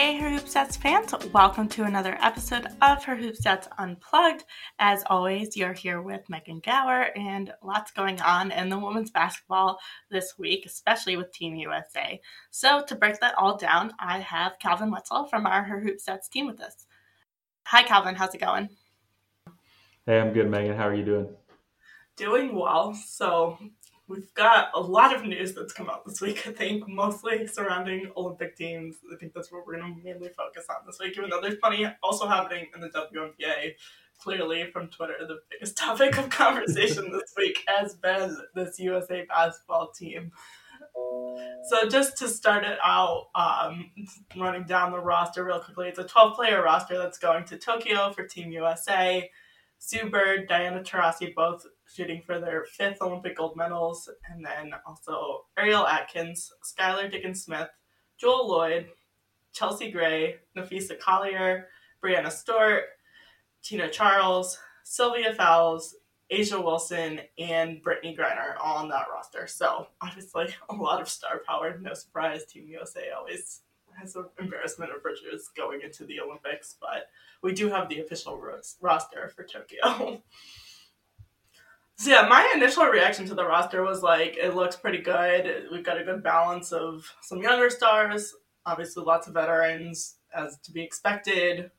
Hey, Her Hoop Stats fans, welcome to another episode of Her Hoop Stats Unplugged. As always, you're here with Megan Gauer, and lots going on in the women's basketball this week, especially with Team USA. So, to break that all down, I have Calvin Wetzel from our Her Hoop Stats team with us. Hi, Calvin, how's it going? Hey, I'm good, Megan. How are you doing? Doing well. So, We've got a lot of news that's come out this week, I think, mostly surrounding Olympic teams. I think that's what we're going to mainly focus on this week, even though there's plenty also happening in the WNBA. Clearly, from Twitter, the biggest topic of conversation this week has been this USA basketball team. So, just to start it out, um, running down the roster real quickly, it's a 12 player roster that's going to Tokyo for Team USA. Sue Bird, Diana Taurasi, both shooting for their fifth Olympic gold medals, and then also Ariel Atkins, Skylar Diggins Smith, Jewell Loyd, Chelsea Gray, Napheesa Collier, Breanna Stewart, Tina Charles, Sylvia Fowles, A'ja Wilson, and Brittney Griner all on that roster. So obviously a lot of star power. No surprise, Team USA always has an embarrassment of riches going into the Olympics, but we do have the official roster for Tokyo. So yeah, my initial reaction to the roster was like, it looks pretty good. We've got a good balance of some younger stars, obviously lots of veterans, as to be expected.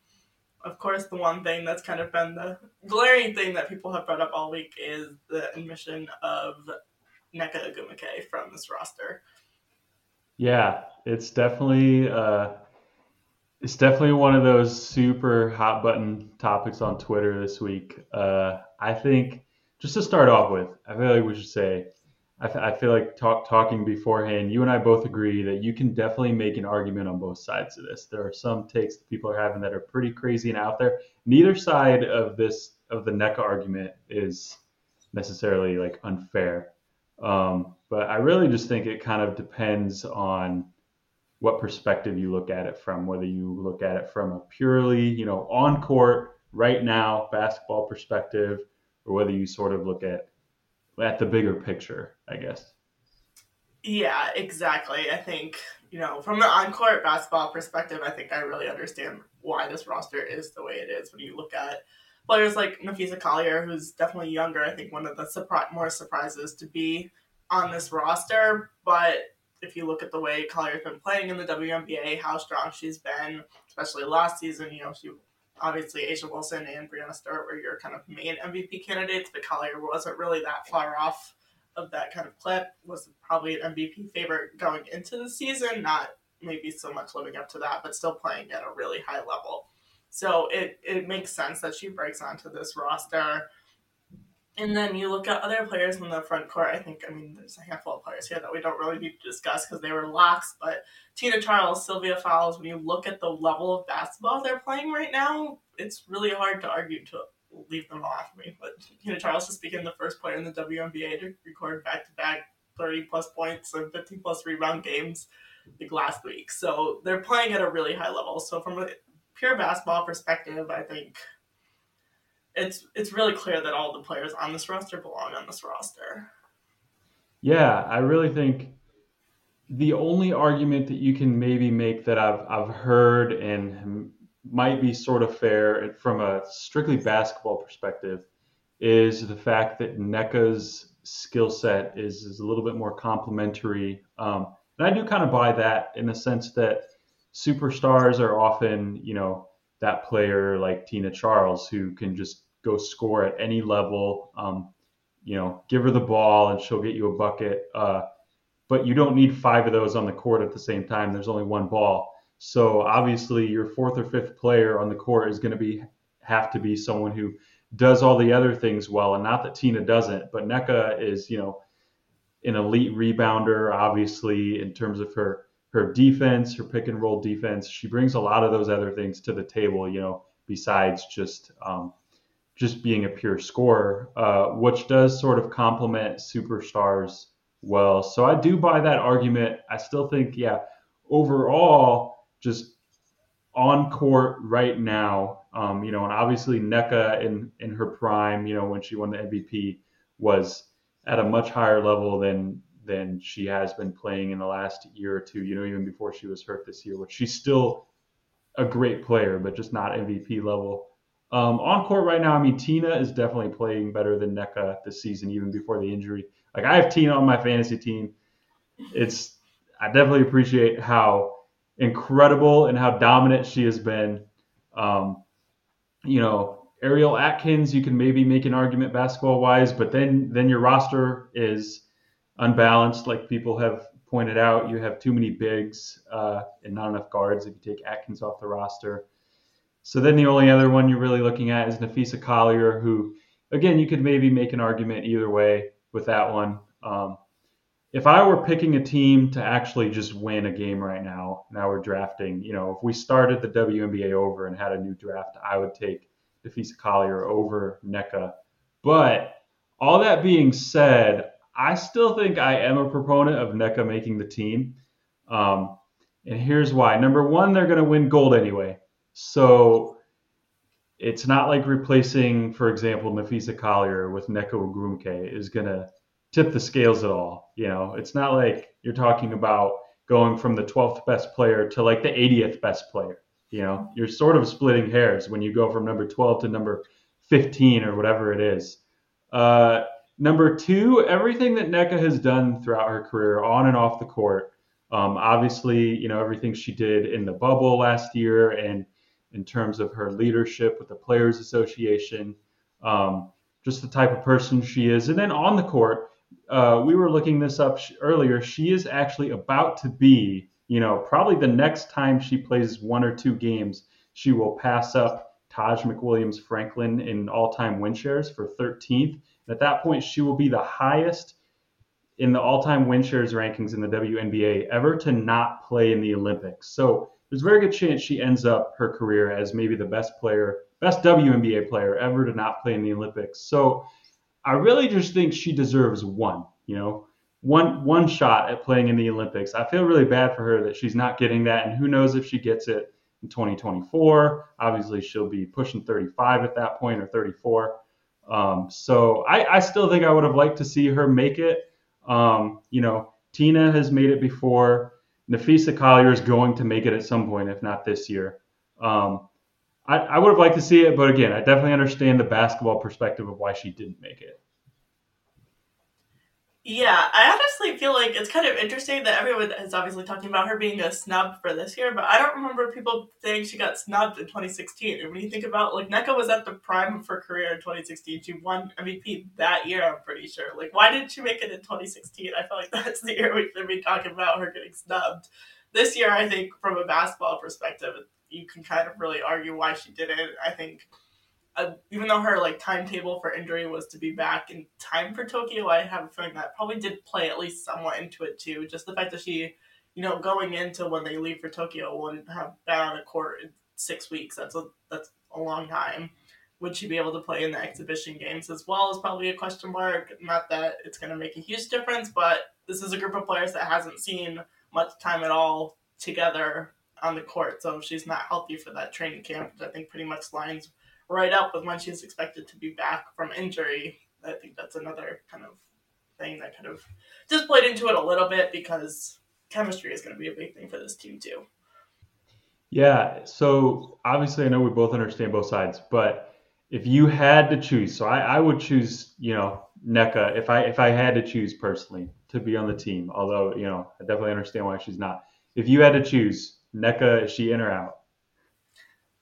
Of course, the one thing that's kind of been the glaring thing that people have brought up all week is the admission of Nneka Ogwumike from this roster. Yeah, it's definitely uh, it's definitely one of those super hot button topics on Twitter this week. Uh, I think just to start off with, I feel like we should say, I, f- I feel like talk, talking beforehand, you and I both agree that you can definitely make an argument on both sides of this. There are some takes that people are having that are pretty crazy and out there. Neither side of this of the Nneka argument is necessarily like unfair. Um, but I really just think it kind of depends on what perspective you look at it from, whether you look at it from a purely, you know, on court, right now, basketball perspective, or whether you sort of look at at the bigger picture, I guess. Yeah, exactly. I think, you know, from the on-court basketball perspective, I think I really understand why this roster is the way it is when you look at players like Napheesa Collier, who's definitely younger. I think one of the surpri- more surprises to be on this roster. But if you look at the way Collier's been playing in the WNBA, how strong she's been, especially last season, you know, she obviously A'ja Wilson and Breanna Stewart were your kind of main MVP candidates, but Collier wasn't really that far off of that kind of clip, was probably an MVP favorite going into the season, not maybe so much living up to that, but still playing at a really high level. So it, it makes sense that she breaks onto this roster. And then you look at other players in the front court. I think, I mean, there's a handful of players here that we don't really need to discuss because they were locks. But Tina Charles, Sylvia Fowles, when you look at the level of basketball they're playing right now, it's really hard to argue to leave them off. I mean, but Tina Charles just became the first player in the WNBA to record back to back 30 plus points and 15 plus rebound games like last week. So they're playing at a really high level. So from a pure basketball perspective, I think it's it's really clear that all the players on this roster belong on this roster. Yeah, I really think the only argument that you can maybe make that I've I've heard and might be sort of fair from a strictly basketball perspective is the fact that Nneka's skill set is, is a little bit more complementary. Um, and I do kind of buy that in the sense that superstars are often, you know, that player like Tina Charles who can just go score at any level. Um, you know, give her the ball and she'll get you a bucket. Uh, but you don't need five of those on the court at the same time. There's only one ball. So obviously, your fourth or fifth player on the court is going to be have to be someone who does all the other things well. And not that Tina doesn't, but Nneka is, you know, an elite rebounder. Obviously, in terms of her her defense, her pick and roll defense, she brings a lot of those other things to the table. You know, besides just um, just being a pure scorer, uh, which does sort of complement superstars well. So I do buy that argument. I still think, yeah, overall, just on court right now, um, you know, and obviously Nneka in in her prime, you know, when she won the MVP, was at a much higher level than than she has been playing in the last year or two. You know, even before she was hurt this year, which she's still a great player, but just not MVP level. Um, on court right now, I mean, Tina is definitely playing better than Nneka this season, even before the injury. Like I have Tina on my fantasy team. It's I definitely appreciate how incredible and how dominant she has been. Um, you know, Ariel Atkins, you can maybe make an argument basketball wise, but then then your roster is unbalanced, like people have pointed out. You have too many bigs uh, and not enough guards if you take Atkins off the roster. So then the only other one you're really looking at is Napheesa Collier, who, again, you could maybe make an argument either way with that one. Um, if I were picking a team to actually just win a game right now, now we're drafting, you know, if we started the WNBA over and had a new draft, I would take Napheesa Collier over Nneka. But all that being said, I still think I am a proponent of Nneka making the team. Um, and here's why. Number one, they're going to win gold anyway. So it's not like replacing, for example, Napheesa Collier with Nneka Ogwumike is going to tip the scales at all. You know, it's not like you're talking about going from the 12th best player to like the 80th best player. You know, you're sort of splitting hairs when you go from number 12 to number 15 or whatever it is. Uh, number two, everything that Nneka has done throughout her career, on and off the court. Um, obviously, you know everything she did in the bubble last year and in terms of her leadership with the Players Association, um, just the type of person she is. And then on the court, uh, we were looking this up earlier. She is actually about to be, you know, probably the next time she plays one or two games, she will pass up Taj McWilliams Franklin in all time win shares for 13th. At that point, she will be the highest in the all time win shares rankings in the WNBA ever to not play in the Olympics. So there's a very good chance she ends up her career as maybe the best player, best WNBA player ever to not play in the Olympics. So I really just think she deserves one, you know, one one shot at playing in the Olympics. I feel really bad for her that she's not getting that, and who knows if she gets it in 2024. Obviously, she'll be pushing 35 at that point or 34. Um, so I, I, still think I would have liked to see her make it. Um, you know, Tina has made it before. Napheesa Collier is going to make it at some point, if not this year. Um, I, I would have liked to see it, but again, I definitely understand the basketball perspective of why she didn't make it. Yeah, I honestly feel like it's kind of interesting that everyone is obviously talking about her being a snub for this year, but I don't remember people saying she got snubbed in 2016. And when you think about like Nneka was at the prime of her career in 2016, she won MVP that year. I'm pretty sure. Like, why didn't she make it in 2016? I feel like that's the year we should be talking about her getting snubbed. This year, I think from a basketball perspective, you can kind of really argue why she didn't. I think uh, even though her like timetable for injury was to be back in time for Tokyo, I have a feeling that probably did play at least somewhat into it too. Just the fact that she, you know, going into when they leave for Tokyo, wouldn't have been on the court in six weeks. That's a that's a long time. Would she be able to play in the exhibition games as well? Is probably a question mark. Not that it's going to make a huge difference, but this is a group of players that hasn't seen much time at all together on the court. So if she's not healthy for that training camp, I think pretty much lines right up with when she's expected to be back from injury. I think that's another kind of thing that kind of just played into it a little bit because chemistry is going to be a big thing for this team too. Yeah. So obviously, I know we both understand both sides, but if you had to choose, so I, I would choose, you know, Nneka if I if I had to choose personally to be on the team. Although you know, I definitely understand why she's not. If you had to choose, Nneka, is she in or out?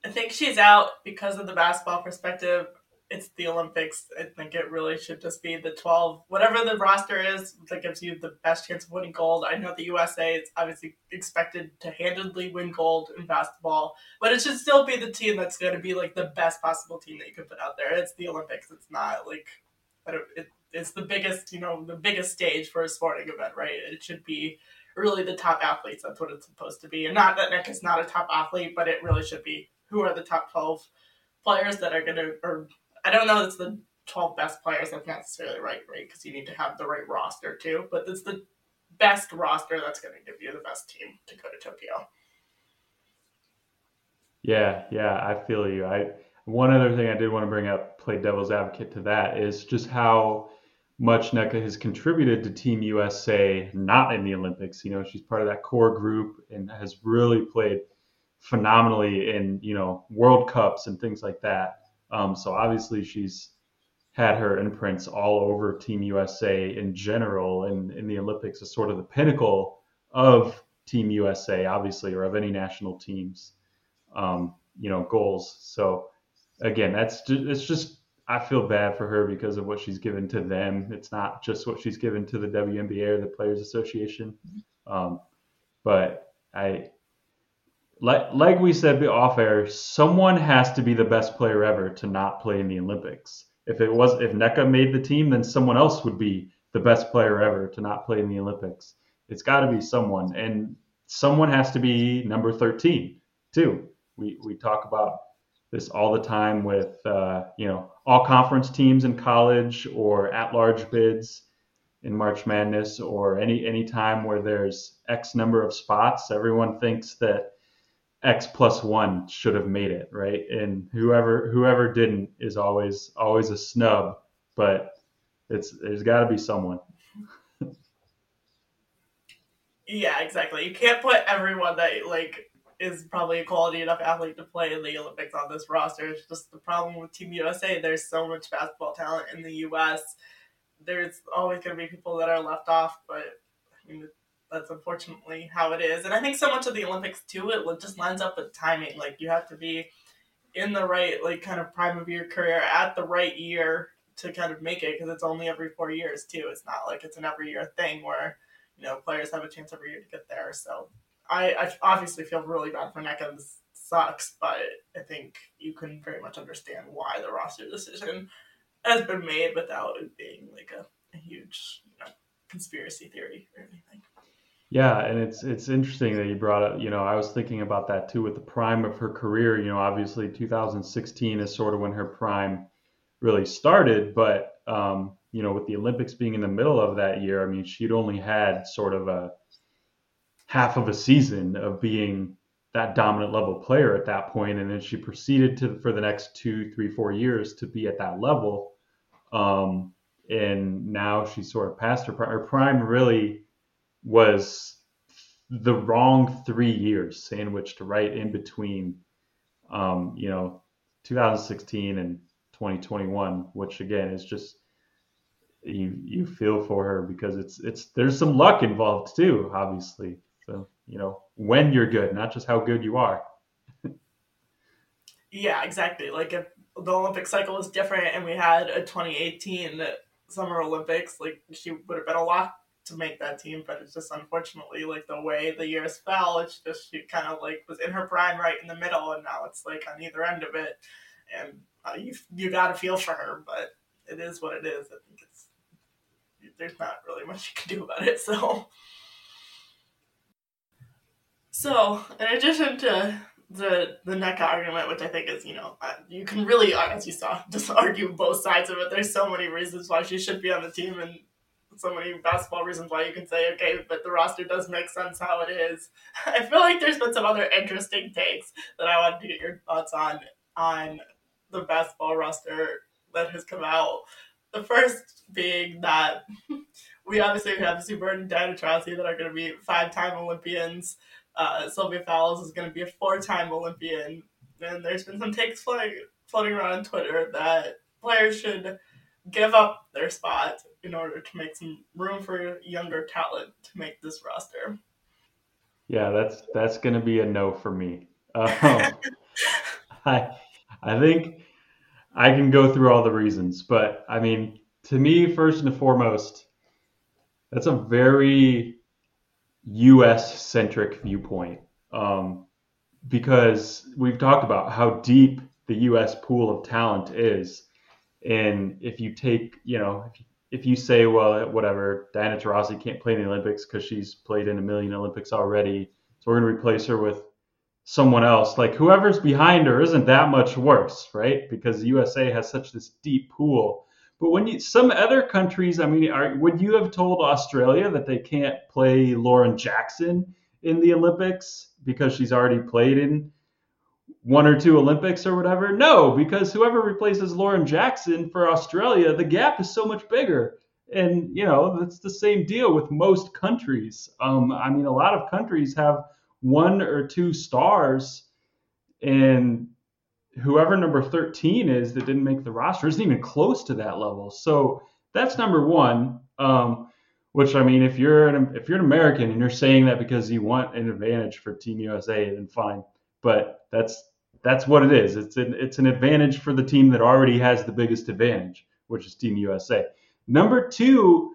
I think she's out because of the basketball perspective. It's the Olympics. I think it really should just be the 12, whatever the roster is that gives you the best chance of winning gold. I know the USA is obviously expected to handedly win gold in basketball, but it should still be the team that's going to be like the best possible team that you could put out there. It's the Olympics. It's not like, it, it's the biggest, you know, the biggest stage for a sporting event, right? It should be really the top athletes. That's what it's supposed to be. And not that Nick is not a top athlete, but it really should be who are the top 12 players that are going to, or I don't know, it's the 12 best players. That's not necessarily right, right? Because you need to have the right roster too. But it's the best roster that's going to give you the best team to go to Tokyo. Yeah, yeah, I feel you. I one other thing I did want to bring up, play devil's advocate to that, is just how much Nneka has contributed to Team USA not in the Olympics. You know, she's part of that core group and has really played phenomenally in you know World Cups and things like that. Um, so obviously she's had her imprints all over Team USA in general, and in the Olympics is sort of the pinnacle of Team USA, obviously, or of any national teams, um, you know, goals. So again, that's just, it's just I feel bad for her because of what she's given to them. It's not just what she's given to the WNBA or the Players Association, um, but I like like we said off air, someone has to be the best player ever to not play in the Olympics. If it was if Nneka made the team, then someone else would be the best player ever to not play in the Olympics. It's got to be someone, and someone has to be number 13 too. We we talk about this all the time with uh, you know all conference teams in college or at large bids in March Madness or any any time where there's X number of spots. Everyone thinks that X plus one should have made it, right? And whoever whoever didn't is always always a snub, but it's there's got to be someone. yeah, exactly. You can't put everyone that like is probably a quality enough athlete to play in the Olympics on this roster. It's just the problem with Team USA. There's so much basketball talent in the U.S. There's always going to be people that are left off, but I mean, that's unfortunately how it is. And I think so much of the Olympics too, it just lines up with timing. Like you have to be in the right like kind of prime of your career at the right year to kind of make it because it's only every four years too. It's not like it's an every year thing where you know players have a chance every year to get there. So I, I obviously feel really bad for Nneka. This sucks, but I think you can very much understand why the roster decision has been made without it being like a, a huge you know, conspiracy theory or anything. Yeah, and it's it's interesting that you brought up. You know, I was thinking about that too with the prime of her career. You know, obviously 2016 is sort of when her prime really started, but um, you know, with the Olympics being in the middle of that year, I mean, she'd only had sort of a half of a season of being that dominant level player at that point, and then she proceeded to for the next two, three, four years to be at that level. Um, and now she's sort of past her prime. Her prime really was the wrong three years sandwiched right in between, um, you know, 2016 and 2021, which again is just you you feel for her because it's it's there's some luck involved too, obviously. So you know when you're good, not just how good you are. yeah, exactly. Like if the Olympic cycle was different and we had a 2018 Summer Olympics, like she would have been a lot to make that team, but it's just unfortunately like the way the years fell. It's just she kind of like was in her prime right in the middle, and now it's like on either end of it, and uh, you you got to feel for her, but it is what it is. I think it's there's not really much you can do about it. So, so in addition to the the Nneka argument, which I think is you know uh, you can really as you saw just argue both sides of it. There's so many reasons why she should be on the team, and so many basketball reasons why you can say okay, but the roster does make sense how it is. I feel like there's been some other interesting takes that I wanted to get your thoughts on on the basketball roster that has come out. The first being that we obviously have Sue and Diana Taurasi that are going to be five-time Olympians. Uh, Sylvia Fowles is going to be a four-time Olympian, and there's been some takes floating, floating around on Twitter that players should give up their spot in order to make some room for younger talent to make this roster. Yeah, that's that's going to be a no for me. Um, I I think I can go through all the reasons, but I mean, to me, first and foremost, that's a very U.S. centric viewpoint um, because we've talked about how deep the U.S. pool of talent is, and if you take, you know, if you, if you say, well, whatever, Diana Taurasi can't play in the Olympics because she's played in a million Olympics already, so we're going to replace her with someone else. Like whoever's behind her isn't that much worse, right? Because the USA has such this deep pool. But when you some other countries, I mean, are, would you have told Australia that they can't play Lauren Jackson in the Olympics because she's already played in one or two Olympics or whatever? No, because whoever replaces Lauren Jackson for Australia, the gap is so much bigger. And you know, that's the same deal with most countries. Um, I mean, a lot of countries have one or two stars, and whoever number 13 is that didn't make the roster isn't even close to that level. So that's number one. Um, which I mean, if you're an if you're an American and you're saying that because you want an advantage for Team USA, then fine. But that's that's what it is. It's an it's an advantage for the team that already has the biggest advantage, which is Team USA. Number two,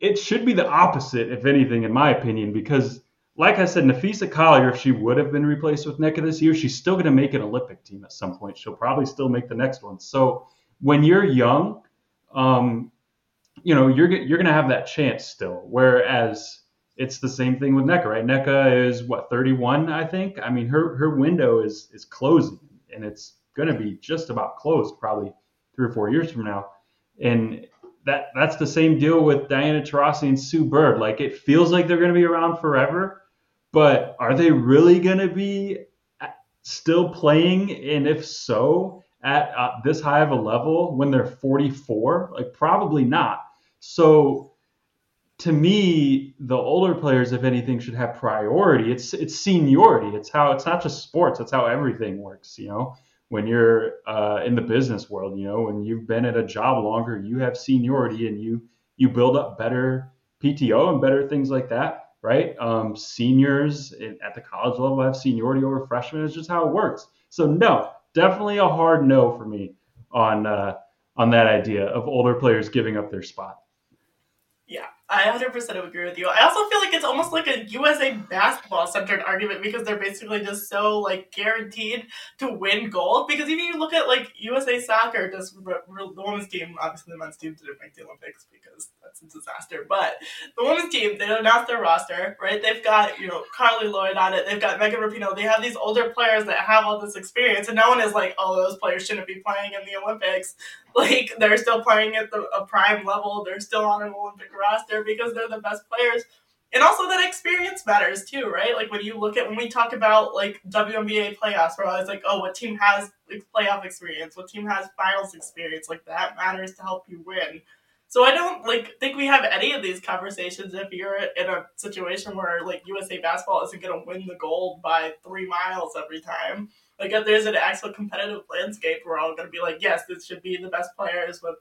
it should be the opposite, if anything, in my opinion, because like I said, Napheesa Collier, if she would have been replaced with Nneka this year, she's still going to make an Olympic team at some point. She'll probably still make the next one. So when you're young, um, you know you're you're going to have that chance still. Whereas it's the same thing with Nneka, right? Nneka is what 31, I think. I mean, her her window is is closing, and it's going to be just about closed probably three or four years from now. And that that's the same deal with Diana Taurasi and Sue Bird. Like it feels like they're going to be around forever, but are they really going to be still playing? And if so, at uh, this high of a level when they're 44? Like, probably not. So, to me, the older players, if anything, should have priority. It's it's seniority. It's how it's not just sports. It's how everything works. You know, when you're uh, in the business world, you know, when you've been at a job longer, you have seniority, and you you build up better PTO and better things like that right? Um, seniors at the college level have seniority over freshmen. It's just how it works. So no, definitely a hard no for me on uh, on that idea of older players giving up their spot. Yeah, I 100% agree with you. I also feel like it's almost like a USA basketball centered argument because they're basically just so like guaranteed to win gold. Because even you look at like USA soccer, just the women's team, obviously the men's team didn't make the Olympics because that's a disaster. But the women's team, they announced their roster, right? They've got you know Carli Lloyd on it. They've got Megan Rapinoe. They have these older players that have all this experience, and no one is like, oh, those players shouldn't be playing in the Olympics. Like they're still playing at the a prime level. They're still on an Olympic roster because they're the best players. And also that experience matters too, right? Like when you look at when we talk about like WNBA playoffs, we're always like, oh, what team has playoff experience? What team has finals experience? Like that matters to help you win. So I don't like think we have any of these conversations if you're in a situation where like USA basketball isn't going to win the gold by three miles every time. Like if there's an actual competitive landscape, we're all going to be like, yes, this should be the best players with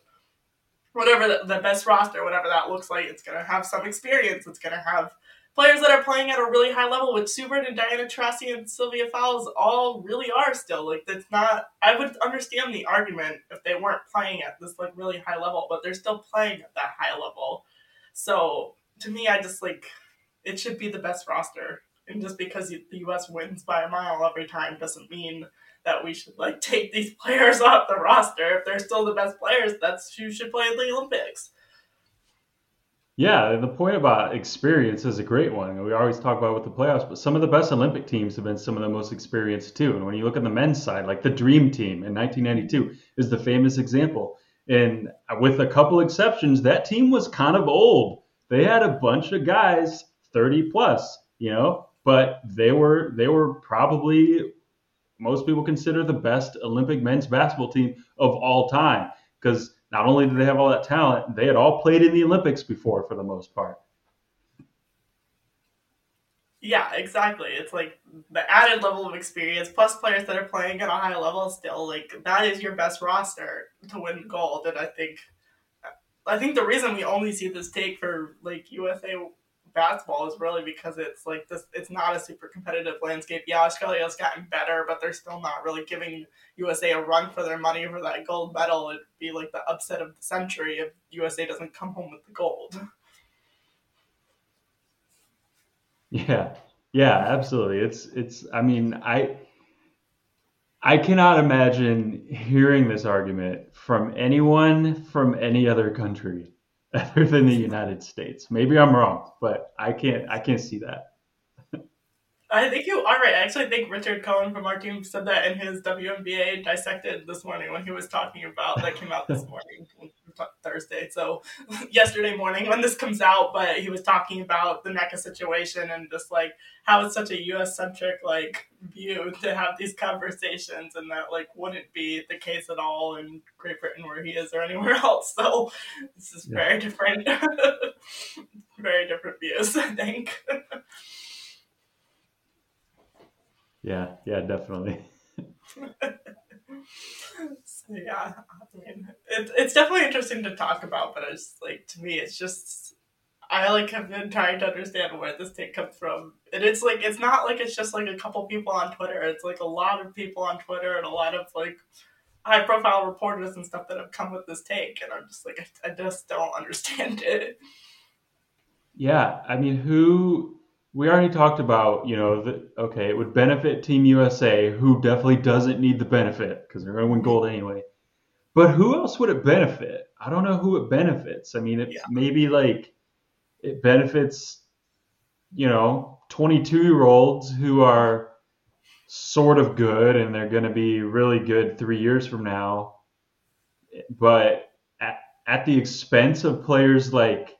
whatever the, the best roster, whatever that looks like. It's gonna have some experience. It's gonna have players that are playing at a really high level with Sue Bird and Diana Taurasi and Sylvia Fowles all really are still. Like that's not I would understand the argument if they weren't playing at this like really high level, but they're still playing at that high level. So to me I just like it should be the best roster. And just because the US wins by a mile every time doesn't mean that we should like take these players off the roster. If they're still the best players, that's who should play in the Olympics. Yeah, the point about experience is a great one. We always talk about with the playoffs, but some of the best Olympic teams have been some of the most experienced too. And when you look at the men's side, like the Dream Team in 1992 is the famous example. And with a couple exceptions, that team was kind of old. They had a bunch of guys 30 plus, you know, but they were they were probably most people consider the best Olympic men's basketball team of all time because not only did they have all that talent, they had all played in the Olympics before for the most part. Yeah, exactly. It's like the added level of experience plus players that are playing at a high level still. Like that is your best roster to win gold, and I think, I think the reason we only see this take for like USA basketball is really because it's like this it's not a super competitive landscape. Yeah, Australia's gotten better, but they're still not really giving USA a run for their money for that gold medal. It'd be like the upset of the century if USA doesn't come home with the gold. Yeah. Yeah, absolutely. It's it's I mean, I I cannot imagine hearing this argument from anyone from any other country other than the United States. Maybe I'm wrong, but I can't I can't see that. I think you are right. I actually think Richard Cohen from our team said that in his WNBA dissected this morning when he was talking about that came out this morning, Thursday. So yesterday morning when this comes out, but he was talking about the Nneka situation and just like how it's such a U.S. centric like view to have these conversations, and that like wouldn't be the case at all in Great Britain where he is or anywhere else. So this is yeah. very different, very different views. I think. Yeah, yeah, definitely. so yeah, I mean, it, it's definitely interesting to talk about, but it's like to me, it's just I like have been trying to understand where this take comes from, and it's like it's not like it's just like a couple people on Twitter. It's like a lot of people on Twitter and a lot of like high profile reporters and stuff that have come with this take, and I'm just like I, I just don't understand it. Yeah, I mean, who we already talked about, you know, that okay, it would benefit Team USA, who definitely doesn't need the benefit because they're going to win gold anyway. But who else would it benefit? I don't know who it benefits. I mean, it yeah. maybe like it benefits, you know, 22 year olds who are sort of good and they're going to be really good three years from now. But at, at the expense of players like,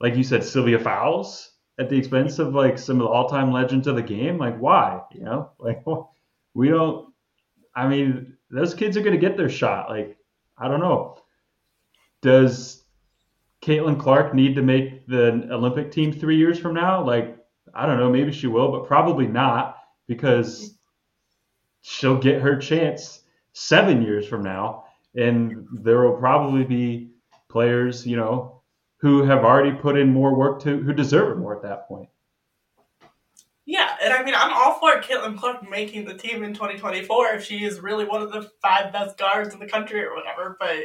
like you said, Sylvia Fowles at the expense of like some of the all-time legends of the game? Like why? You know? Like we don't i mean those kids are going to get their shot. Like i don't know. Does caitlin clark need to make the olympic team three years from now? Like i don't know. Maybe she will but probably not because she'll get her chance seven years from now and there will probably be players you know who have already put in more work to who deserve it more at that point. Yeah, and I mean, I'm all for Caitlin Clark making the team in 2024 if she is really one of the five best guards in the country or whatever, but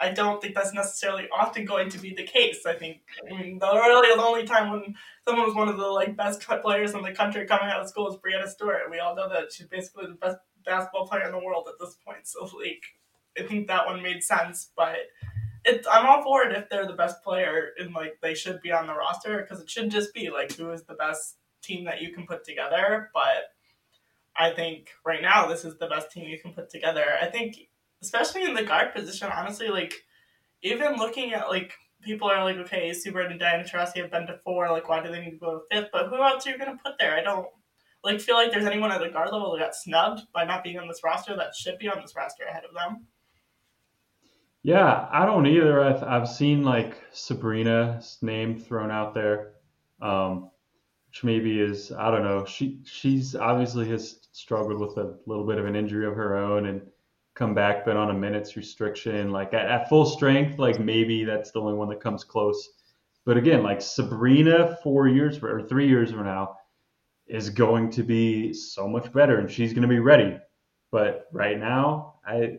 I don't think that's necessarily often going to be the case. I think, I mean, the really the only time when someone was one of the like best players in the country coming out of school is Breanna Stewart. We all know that she's basically the best basketball player in the world at this point. So, like, I think that one made sense, but it, I'm all for it if they're the best player and like they should be on the roster because it should just be like who is the best team that you can put together. But I think right now this is the best team you can put together. I think especially in the guard position, honestly, like even looking at like people are like, okay, Sue Bird and Diana Taurasi have been to four, like why do they need to go to fifth? But who else are you gonna put there? I don't like feel like there's anyone at the guard level that got snubbed by not being on this roster that should be on this roster ahead of them. Yeah, I don't either. I've, I've seen like Sabrina's name thrown out there, um, which maybe is I don't know. She she's obviously has struggled with a little bit of an injury of her own and come back, been on a minutes restriction. Like at, at full strength, like maybe that's the only one that comes close. But again, like Sabrina, four years or three years from now, is going to be so much better, and she's going to be ready. But right now, I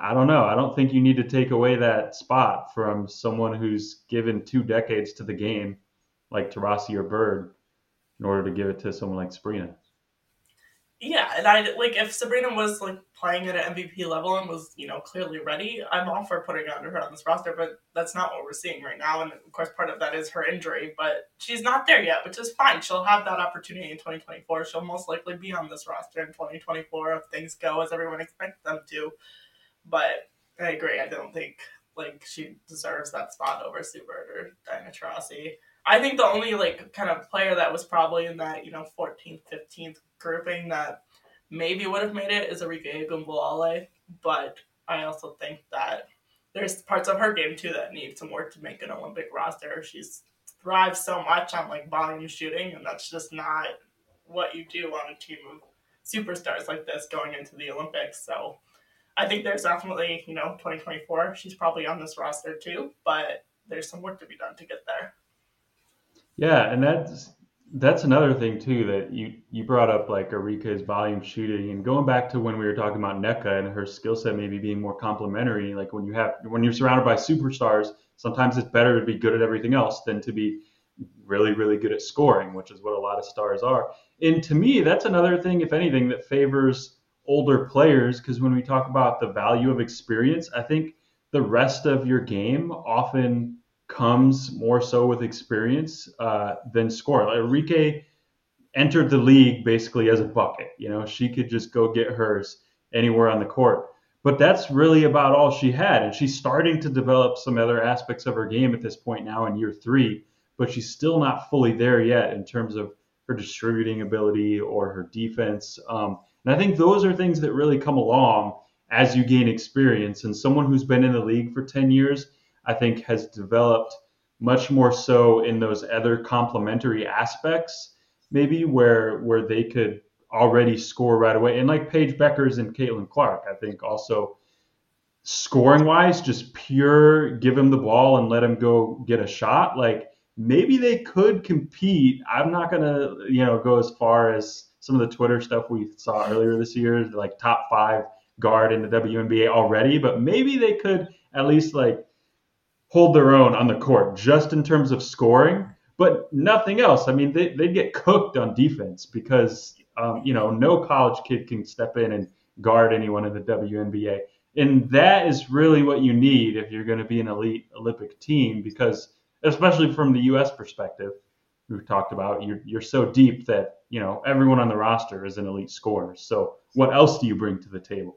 I don't know. I don't think you need to take away that spot from someone who's given two decades to the game, like Taurasi or Bird, in order to give it to someone like Sabrina. Yeah, and I like if Sabrina was like playing at an MVP level and was you know clearly ready, I'm all for putting her on this roster. But that's not what we're seeing right now, and of course part of that is her injury. But she's not there yet, which is fine. She'll have that opportunity in 2024. She'll most likely be on this roster in 2024 if things go as everyone expects them to. But I agree. I don't think like she deserves that spot over Sue Bird or Diana Taurasi. I think the only like kind of player that was probably in that you know 14th, 15th grouping that maybe would have made it is Arike Ogunbowale, but I also think that there's parts of her game too that need some work to make an Olympic roster. She's thrives so much on like volume shooting, and that's just not what you do on a team of superstars like this going into the Olympics. So I think there's definitely, you know, 2024, she's probably on this roster too, but there's some work to be done to get there. Yeah, and that's that's another thing too that you you brought up like Arike's volume shooting and going back to when we were talking about Nneka and her skill set maybe being more complementary. Like when you have when you're surrounded by superstars, sometimes it's better to be good at everything else than to be really really good at scoring, which is what a lot of stars are. And to me, that's another thing, if anything, that favors older players because when we talk about the value of experience, I think the rest of your game often comes more so with experience uh, than score. Like Arike entered the league basically as a bucket. You know, she could just go get hers anywhere on the court. But that's really about all she had. And she's starting to develop some other aspects of her game at this point now in year three, but she's still not fully there yet in terms of her distributing ability or her defense. Um, and I think those are things that really come along as you gain experience. And someone who's been in the league for 10 years, I think, has developed much more so in those other complementary aspects, maybe where where they could already score right away. And like Paige Bueckers and Caitlin Clark, I think also scoring wise, just pure give him the ball and let him go get a shot. Like maybe they could compete. I'm not gonna, you know, go as far as some of the Twitter stuff we saw earlier this year, like top five guard in the WNBA already, but maybe they could at least like hold their own on the court just in terms of scoring, but nothing else. I mean, they, they'd get cooked on defense because, um, you know, no college kid can step in and guard anyone in the WNBA. And that is really what you need if you're going to be an elite Olympic team because, especially from the U.S. perspective, we've talked about, you're, you're so deep that you know everyone on the roster is an elite scorer. So what else do you bring to the table?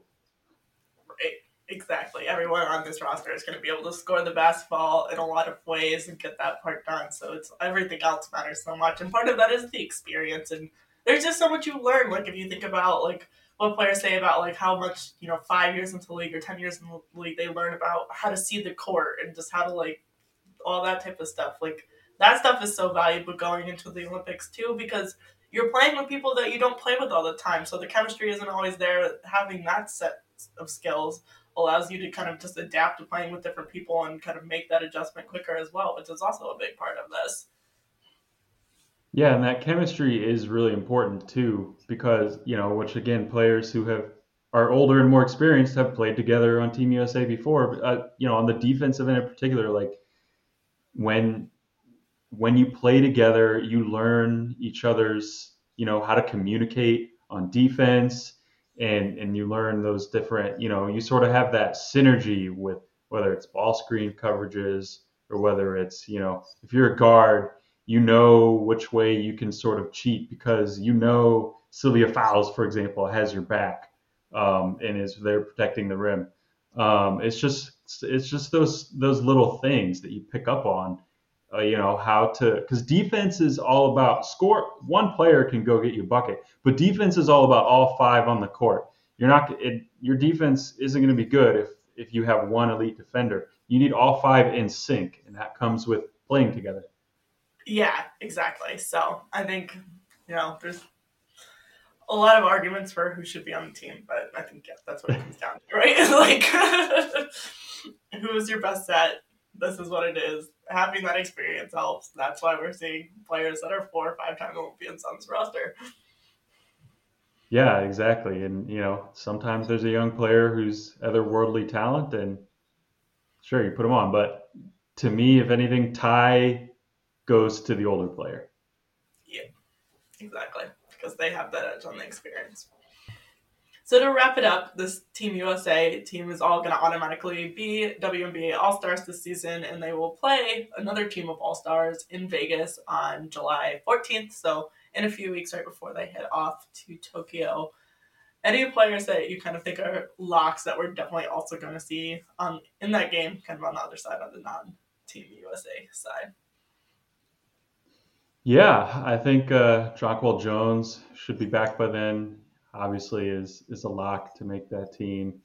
Exactly. Everyone on this roster is going to be able to score the basketball in a lot of ways and get that part done. So it's everything else matters so much, and part of that is the experience. And there's just so much you learn. Like if you think about like what players say about like how much you know five years into the league or ten years in the league they learn about how to see the court and just how to like all that type of stuff. Like that stuff is so valuable going into the Olympics too because you're playing with people that you don't play with all the time. So the chemistry isn't always there. Having that set of skills allows you to kind of just adapt to playing with different people and kind of make that adjustment quicker as well, which is also a big part of this. Yeah, and that chemistry is really important too, because you know, which again, players who have are older and more experienced have played together on Team USA before. Uh, you know, on the defensive end in particular, like when when you play together, you learn each other's, you know, how to communicate on defense and and you learn those different, you know, you sort of have that synergy with whether it's ball screen coverages or whether it's, you know, if you're a guard, you know which way you can sort of cheat because you know Sylvia Fowles, for example, has your back um, and is there protecting the rim. Um, it's just it's just those those little things that you pick up on uh, you know how to because defense is all about score. One player can go get you a bucket but defense is all about all five on the court. You're not it, your defense isn't going to be good if if you have one elite defender. You need all five in sync and that comes with playing together. Yeah exactly. So i think you know there's a lot of arguments for who should be on the team, but I think yeah, that's what it comes down to, right? like, who is your best set? This is what it is. Having that experience helps. That's why we're seeing players that are four or five time Olympians on this roster. Yeah, exactly. And you know, sometimes there's a young player who's otherworldly talent, and sure, you put them on. But to me, if anything, Ty goes to the older player. Yeah, exactly because they have that edge on the experience. So to wrap it up, this Team USA team is all going to automatically be WNBA All Stars this season, and they will play another team of All Stars in Vegas on July 14th. So in a few weeks, right before they head off to Tokyo. Any players that you kind of think are locks that we're definitely also going to see on in that game, kind of on the other side, on the non-Team USA side. Yeah, I think uh, Jonquel Jones should be back by then. Obviously, is is a lock to make that team.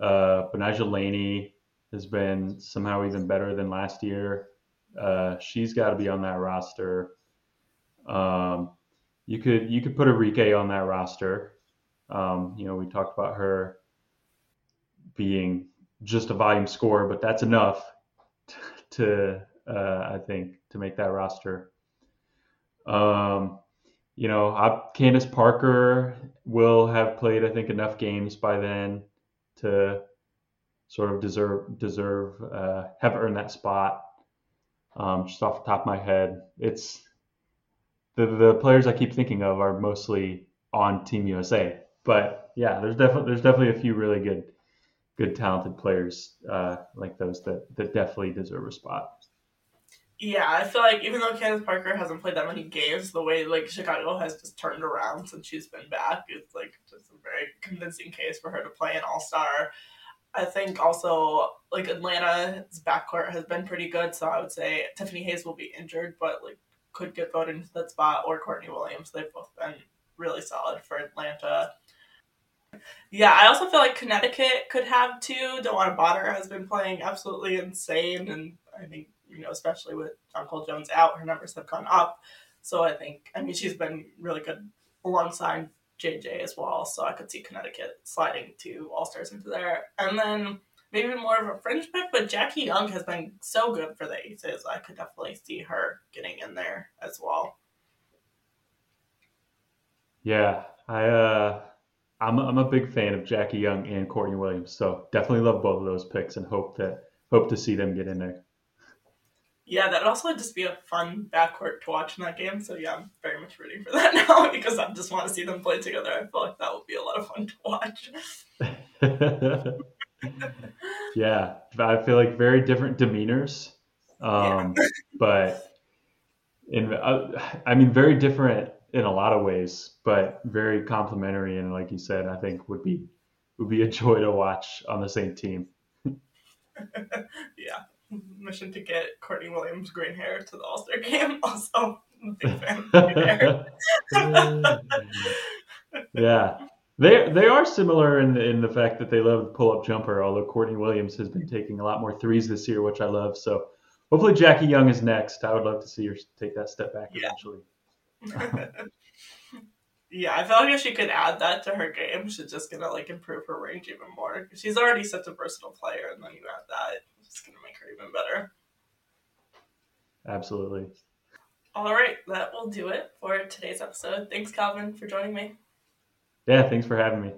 Uh, Betnijah Laney has been somehow even better than last year. Uh, she's got to be on that roster. Um, you could you could put Arike on that roster. Um, you know, we talked about her being just a volume scorer, but that's enough to uh, I think to make that roster. Um, you know, I, Candace Parker will have played, I think, enough games by then to sort of deserve deserve uh, have earned that spot. Um, just off the top of my head, it's the the players I keep thinking of are mostly on Team USA. But yeah, there's definitely there's definitely a few really good good talented players uh, like those that that definitely deserve a spot. Yeah, I feel like even though Candace Parker hasn't played that many games, the way like Chicago has just turned around since she's been back, it's like just a very convincing case for her to play an All Star. I think also like Atlanta's backcourt has been pretty good, so I would say Tiffany Hayes will be injured, but like could get voted into that spot, or Courtney Williams. They've both been really solid for Atlanta. Yeah, I also feel like Connecticut could have two. DeWanna Bonner has been playing absolutely insane, and I think you know, especially with Jonquel Jones out, her numbers have gone up. So I think, I mean, she's been really good alongside JJ as well. So I could see Connecticut sliding to All Stars into there, and then maybe more of a fringe pick, but Jackie Young has been so good for the Aces. I could definitely see her getting in there as well. Yeah, I uh, I'm I'm a big fan of Jackie Young and Courtney Williams, so definitely love both of those picks and hope that hope two see them get in there. Yeah, that would also just be a fun backcourt to watch in that game. So yeah, I'm very much rooting for that now because I just want to see them play together. I feel like that would be a lot of fun to watch. yeah, I feel like very different demeanors, um, yeah. but in uh, I mean very different in a lot of ways, but very complementary. And like you said, I think would be would be a joy to watch on the same team. yeah, mission to get Courtney Williams green hair to the All Star game. Also, big fan yeah, they they are similar in the, in the fact that they love pull up jumper. Although Courtney Williams has been taking a lot more threes this year, which I love. So hopefully Jackie Young is next. I would love to see her take that step back yeah. eventually. yeah, I feel like if she could add that to her game, she's just gonna like improve her range even more. She's already such a versatile player, and then you add that, it's gonna make her even better. Absolutely. All right, that will do it for today's episode. Thanks, Calvin, for joining me. Yeah, thanks for having me.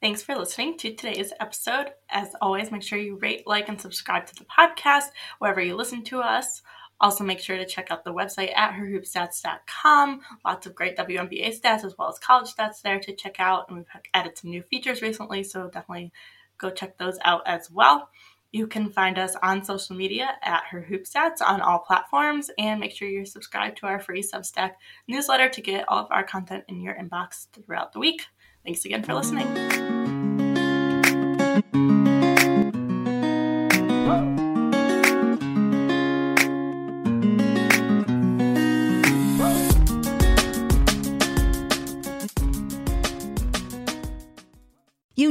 Thanks for listening to today's episode. As always, make sure you rate, like, and subscribe to the podcast wherever you listen to us. Also, make sure to check out the website at herhoopstats.com. Lots of great WNBA stats as well as college stats there to check out. And we've added some new features recently, so definitely go check those out as well. You can find us on social media at Her Hoop Stats on all platforms, and make sure you're subscribed to our free Substack newsletter to get all of our content in your inbox throughout the week. Thanks again for listening.